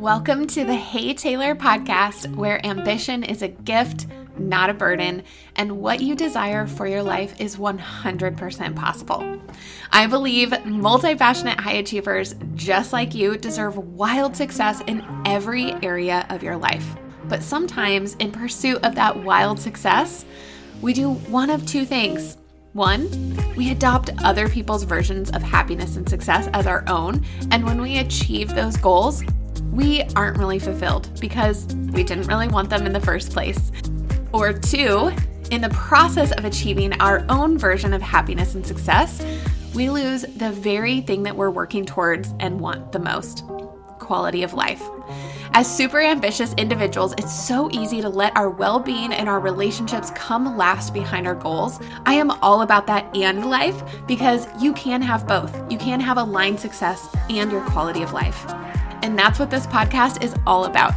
Welcome to the Hey Taylor podcast, where ambition is a gift, not a burden, and what you desire for your life is 100% possible. I believe multi passionate high achievers just like you deserve wild success in every area of your life. But sometimes, in pursuit of that wild success, we do one of two things. One, we adopt other people's versions of happiness and success as our own, and when we achieve those goals, we aren't really fulfilled because we didn't really want them in the first place. Or two, in the process of achieving our own version of happiness and success, we lose the very thing that we're working towards and want the most quality of life. As super ambitious individuals, it's so easy to let our well being and our relationships come last behind our goals. I am all about that and life because you can have both. You can have aligned success and your quality of life. And that's what this podcast is all about.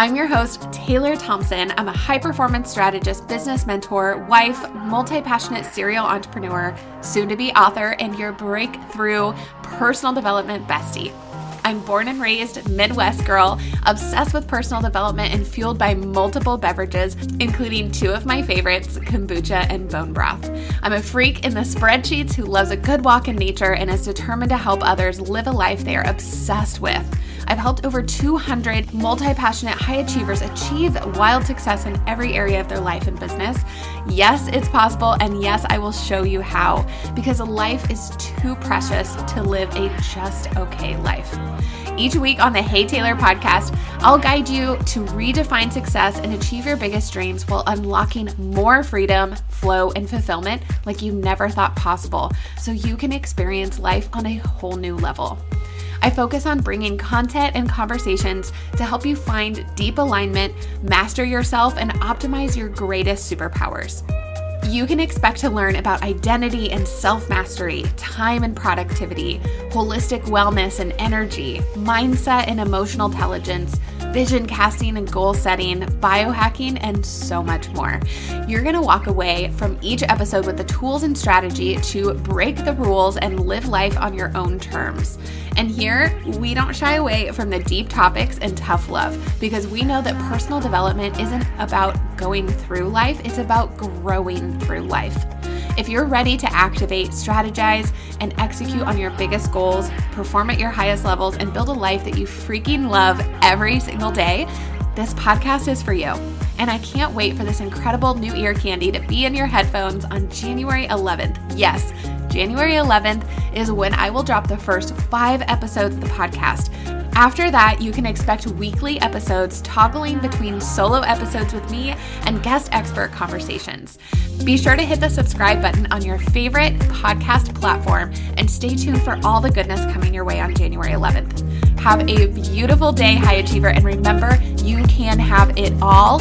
I'm your host, Taylor Thompson. I'm a high performance strategist, business mentor, wife, multi passionate serial entrepreneur, soon to be author, and your breakthrough personal development bestie. I'm born and raised Midwest girl, obsessed with personal development and fueled by multiple beverages, including two of my favorites, kombucha and bone broth. I'm a freak in the spreadsheets who loves a good walk in nature and is determined to help others live a life they are obsessed with. I've helped over 200 multi passionate high achievers achieve wild success in every area of their life and business. Yes, it's possible, and yes, I will show you how because life is too precious to live a just okay life. Each week on the Hey Taylor podcast, I'll guide you to redefine success and achieve your biggest dreams while unlocking more freedom, flow, and fulfillment like you never thought possible so you can experience life on a whole new level. I focus on bringing content and conversations to help you find deep alignment, master yourself, and optimize your greatest superpowers. You can expect to learn about identity and self mastery, time and productivity, holistic wellness and energy, mindset and emotional intelligence vision casting and goal setting, biohacking, and so much more. You're going to walk away from each episode with the tools and strategy to break the rules and live life on your own terms. And here, we don't shy away from the deep topics and tough love because we know that personal development isn't about going through life, it's about growing through life. If you're ready to activate, strategize, and execute on your biggest goals, perform at your highest levels, and build a life that you freaking love every single day, this podcast is for you. And I can't wait for this incredible new ear candy to be in your headphones on January 11th. Yes, January 11th is when I will drop the first five episodes of the podcast. After that, you can expect weekly episodes toggling between solo episodes with me and guest expert conversations. Be sure to hit the subscribe button on your favorite podcast platform and stay tuned for all the goodness coming your way on January 11th. Have a beautiful day, high achiever, and remember, you can have it all